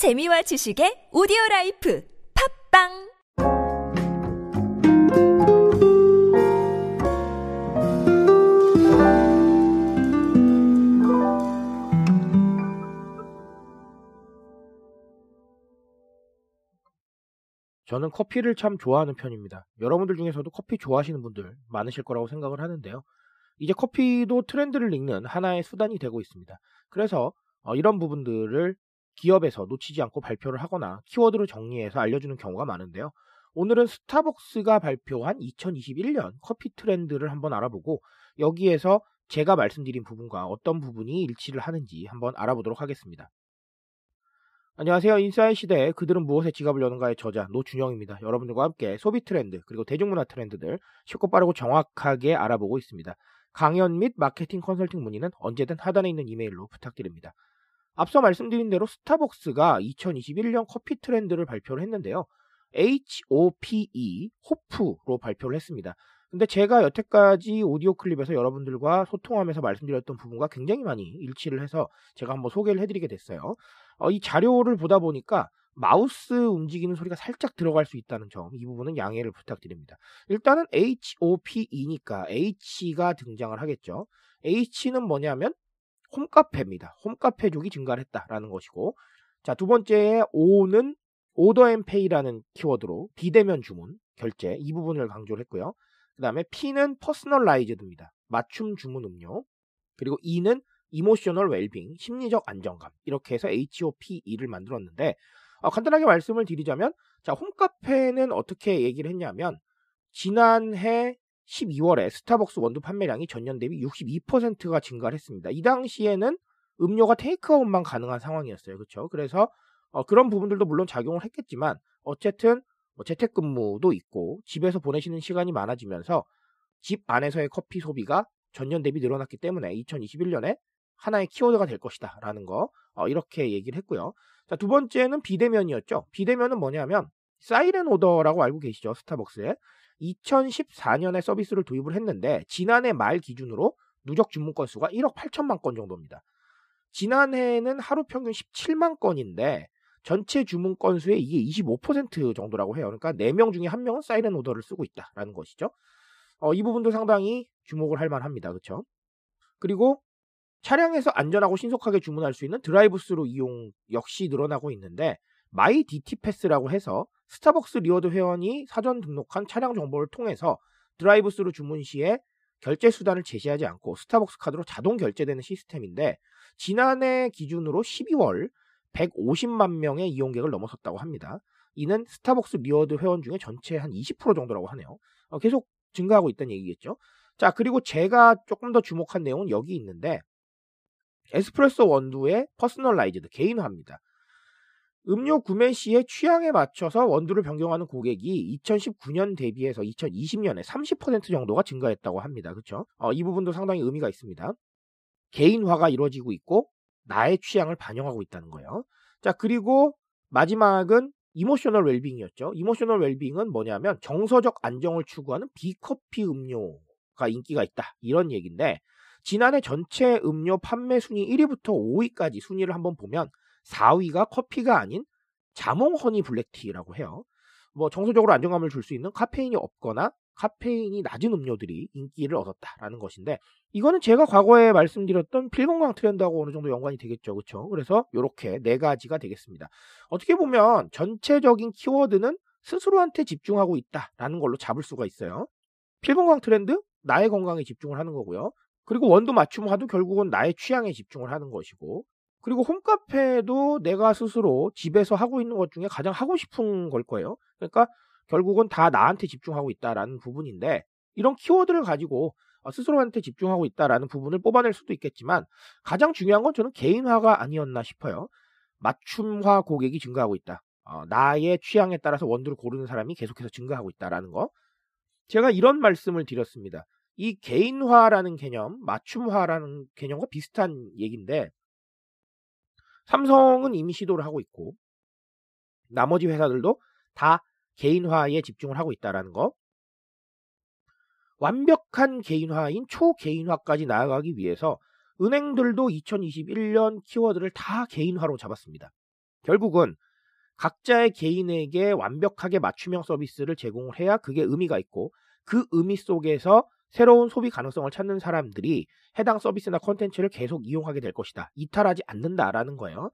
재미와 지식의 오디오 라이프 팟빵 저는 커피를 참 좋아하는 편입니다. 여러분들 중에서도 커피 좋아하시는 분들 많으실 거라고 생각을 하는데요. 이제 커피도 트렌드를 읽는 하나의 수단이 되고 있습니다. 그래서 어, 이런 부분들을 기업에서 놓치지 않고 발표를 하거나 키워드로 정리해서 알려주는 경우가 많은데요. 오늘은 스타벅스가 발표한 2021년 커피 트렌드를 한번 알아보고 여기에서 제가 말씀드린 부분과 어떤 부분이 일치를 하는지 한번 알아보도록 하겠습니다. 안녕하세요. 인사이 시대에 그들은 무엇에 지갑을 여는가의 저자 노준영입니다. 여러분들과 함께 소비 트렌드 그리고 대중문화 트렌드들 쉽고 빠르고 정확하게 알아보고 있습니다. 강연 및 마케팅 컨설팅 문의는 언제든 하단에 있는 이메일로 부탁드립니다. 앞서 말씀드린 대로 스타벅스가 2021년 커피 트렌드를 발표를 했는데요. HOPE, 호프로 발표를 했습니다. 근데 제가 여태까지 오디오 클립에서 여러분들과 소통하면서 말씀드렸던 부분과 굉장히 많이 일치를 해서 제가 한번 소개를 해드리게 됐어요. 어, 이 자료를 보다 보니까 마우스 움직이는 소리가 살짝 들어갈 수 있다는 점, 이 부분은 양해를 부탁드립니다. 일단은 HOPE니까 H가 등장을 하겠죠. H는 뭐냐면 홈카페입니다. 홈카페족이 증가를 했다라는 것이고, 자, 두 번째 O는 order and pay라는 키워드로 비대면 주문, 결제, 이 부분을 강조를 했고요. 그 다음에 P는 personalized입니다. 맞춤 주문 음료. 그리고 E는 emotional well-being, 심리적 안정감. 이렇게 해서 HOPE를 만들었는데, 어, 간단하게 말씀을 드리자면, 자, 홈카페는 어떻게 얘기를 했냐면, 지난해 12월에 스타벅스 원두 판매량이 전년 대비 62%가 증가를 했습니다. 이 당시에는 음료가 테이크아웃만 가능한 상황이었어요. 그렇죠? 그래서 어, 그런 부분들도 물론 작용을 했겠지만 어쨌든 뭐 재택근무도 있고 집에서 보내시는 시간이 많아지면서 집 안에서의 커피 소비가 전년 대비 늘어났기 때문에 2021년에 하나의 키워드가 될 것이다 라는 거 어, 이렇게 얘기를 했고요. 자, 두 번째는 비대면이었죠. 비대면은 뭐냐면 사이렌 오더라고 알고 계시죠? 스타벅스에 2014년에 서비스를 도입을 했는데 지난해 말 기준으로 누적 주문 건수가 1억 8천만 건 정도입니다. 지난해에는 하루 평균 17만 건인데 전체 주문 건수의 이게 25% 정도라고 해요. 그러니까 4명 중에 1명은 사이렌 오더를 쓰고 있다라는 것이죠. 어, 이 부분도 상당히 주목을 할 만합니다. 그렇죠? 그리고 차량에서 안전하고 신속하게 주문할 수 있는 드라이브스루 이용 역시 늘어나고 있는데 My DT Pass라고 해서 스타벅스 reward 회원이 사전 등록한 차량 정보를 통해서 드라이브스루 주문 시에 결제 수단을 제시하지 않고 스타벅스 카드로 자동 결제되는 시스템인데 지난해 기준으로 12월 150만 명의 이용객을 넘어섰다고 합니다. 이는 스타벅스 reward 회원 중에 전체 한 20% 정도라고 하네요. 어, 계속 증가하고 있다는 얘기겠죠. 자, 그리고 제가 조금 더 주목한 내용은 여기 있는데 에스프레소 원두의 personalized 개인화입니다. 음료 구매 시에 취향에 맞춰서 원두를 변경하는 고객이 2019년 대비해서 2020년에 30% 정도가 증가했다고 합니다. 그렇죠? 어, 이 부분도 상당히 의미가 있습니다. 개인화가 이루어지고 있고 나의 취향을 반영하고 있다는 거예요. 자, 그리고 마지막은 emotional 웰빙이었죠. emotional 웰빙은 뭐냐면 정서적 안정을 추구하는 비커피 음료가 인기가 있다. 이런 얘기인데 지난해 전체 음료 판매 순위 1위부터 5위까지 순위를 한번 보면 4위가 커피가 아닌 자몽 honey black tea라고 해요. 뭐 정서적으로 안정감을 줄 수 있는 카페인이 없거나 카페인이 낮은 음료들이 인기를 얻었다라는 것인데 이거는 제가 과거에 말씀드렸던 필건강 트렌드하고 어느 정도 연관이 되겠죠. 그렇죠? 그래서 이렇게 네 가지가 되겠습니다. 어떻게 보면 전체적인 키워드는 스스로한테 집중하고 있다라는 걸로 잡을 수가 있어요. 필건강 트렌드 나의 건강에 집중을 하는 거고요. 그리고 원두 맞춤화도 결국은 나의 취향에 집중을 하는 것이고 그리고 홈카페도 내가 스스로 집에서 하고 있는 것 중에 가장 하고 싶은 걸 거예요. 그러니까 결국은 다 나한테 집중하고 있다라는 부분인데 이런 키워드를 가지고 스스로한테 집중하고 있다라는 부분을 뽑아낼 수도 있겠지만 가장 중요한 건 저는 개인화가 아니었나 싶어요. 맞춤화 고객이 증가하고 있다. 어, 나의 취향에 따라서 원두를 고르는 사람이 계속해서 증가하고 있다라는 거. 제가 이런 말씀을 드렸습니다. 이 개인화라는 개념, 맞춤화라는 개념과 비슷한 얘기인데 삼성은 이미 시도를 하고 있고 나머지 회사들도 다 개인화에 집중을 하고 있다라는 거. 완벽한 개인화인 초개인화까지 나아가기 위해서 은행들도 2021년 키워드를 다 개인화로 잡았습니다. 결국은 각자의 개인에게 완벽하게 맞춤형 서비스를 제공을 해야 그게 의미가 있고 그 의미 속에서 새로운 소비 가능성을 찾는 사람들이 해당 서비스나 컨텐츠를 계속 이용하게 될 것이다. 이탈하지 않는다라는 거예요.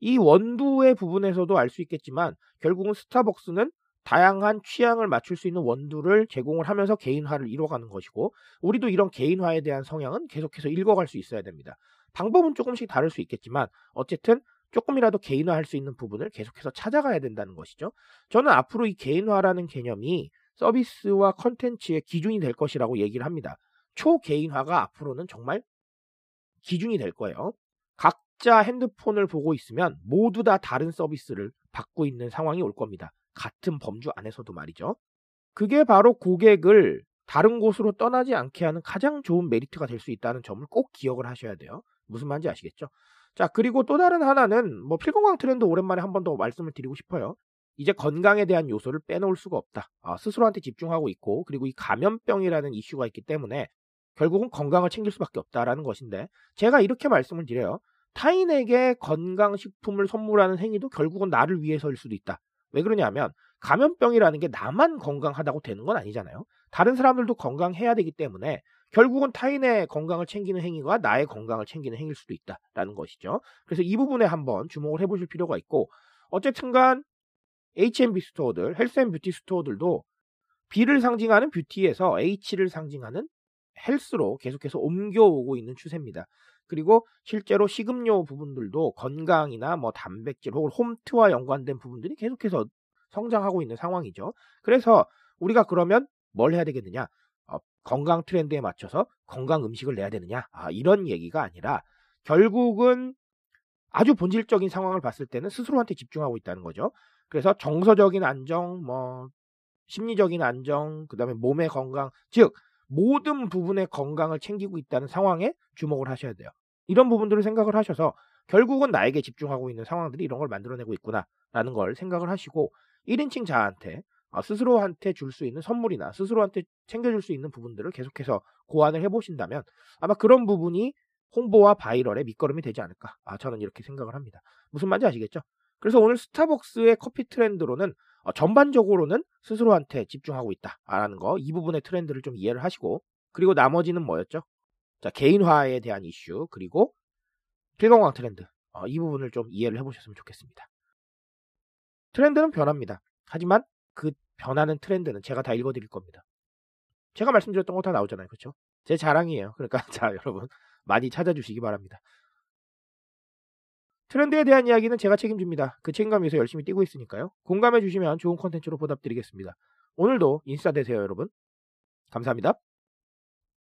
이 원두의 부분에서도 알 수 있겠지만 결국은 스타벅스는 다양한 취향을 맞출 수 있는 원두를 제공을 하면서 개인화를 이뤄가는 것이고 우리도 이런 개인화에 대한 성향은 계속해서 읽어갈 수 있어야 됩니다. 방법은 조금씩 다를 수 있겠지만 어쨌든 조금이라도 개인화할 수 있는 부분을 계속해서 찾아가야 된다는 것이죠. 저는 앞으로 이 개인화라는 개념이 서비스와 컨텐츠의 기준이 될 것이라고 얘기를 합니다. 초개인화가 앞으로는 정말 기준이 될 거예요. 각자 핸드폰을 보고 있으면 모두 다 다른 서비스를 받고 있는 상황이 올 겁니다. 같은 범주 안에서도 말이죠. 그게 바로 고객을 다른 곳으로 떠나지 않게 하는 가장 좋은 메리트가 될 수 있다는 점을 꼭 기억을 하셔야 돼요. 무슨 말인지 아시겠죠? 자, 그리고 또 다른 하나는 뭐 필건강 트렌드 오랜만에 한 번 더 말씀을 드리고 싶어요. 이제 건강에 대한 요소를 빼놓을 수가 없다. 아, 스스로한테 집중하고 있고 그리고 이 감염병이라는 이슈가 있기 때문에 결국은 건강을 챙길 수밖에 없다라는 것인데 제가 이렇게 말씀을 드려요. 타인에게 건강식품을 선물하는 행위도 결국은 나를 위해서일 수도 있다. 왜 그러냐면 감염병이라는 게 나만 건강하다고 되는 건 아니잖아요. 다른 사람들도 건강해야 되기 때문에 결국은 타인의 건강을 챙기는 행위가 나의 건강을 챙기는 행위일 수도 있다라는 것이죠. 그래서 이 부분에 한번 주목을 해보실 필요가 있고 어쨌든간 H&B 스토어들, 헬스앤뷰티 스토어들도 B를 상징하는 뷰티에서 H를 상징하는 헬스로 계속해서 옮겨오고 있는 추세입니다. 그리고 실제로 식음료 부분들도 건강이나 뭐 단백질 혹은 홈트와 연관된 부분들이 계속해서 성장하고 있는 상황이죠. 그래서 우리가 그러면 뭘 해야 되겠느냐? 어, 건강 트렌드에 맞춰서 건강 음식을 내야 되느냐? 아, 이런 얘기가 아니라 결국은 아주 본질적인 상황을 봤을 때는 스스로한테 집중하고 있다는 거죠. 그래서 정서적인 안정, 뭐 심리적인 안정, 그다음에 몸의 건강, 즉 모든 부분의 건강을 챙기고 있다는 상황에 주목을 하셔야 돼요. 이런 부분들을 생각을 하셔서 결국은 나에게 집중하고 있는 상황들이 이런 걸 만들어내고 있구나라는 걸 생각을 하시고 1인칭 자한테 어, 스스로한테 줄 수 있는 선물이나 스스로한테 챙겨줄 수 있는 부분들을 계속해서 고안을 해보신다면 아마 그런 부분이 홍보와 바이럴의 밑거름이 되지 않을까. 아, 저는 이렇게 생각을 합니다. 무슨 말인지 아시겠죠? 그래서 오늘 스타벅스의 커피 트렌드로는 어, 전반적으로는 스스로한테 집중하고 있다라는 거 이 부분의 트렌드를 좀 이해를 하시고 그리고 나머지는 뭐였죠? 자 개인화에 대한 이슈 그리고 필건강 트렌드 어, 이 부분을 좀 이해를 해보셨으면 좋겠습니다. 트렌드는 변합니다. 하지만 그 변하는 트렌드는 제가 다 읽어드릴 겁니다. 제가 말씀드렸던 거 다 나오잖아요. 그렇죠? 제 자랑이에요. 그러니까 자 여러분 많이 찾아주시기 바랍니다. 트렌드에 대한 이야기는 제가 책임집니다. 그 책임감 위해서 열심히 뛰고 있으니까요. 공감해 주시면 좋은 컨텐츠로 보답드리겠습니다. 오늘도 인스타 되세요, 여러분. 감사합니다.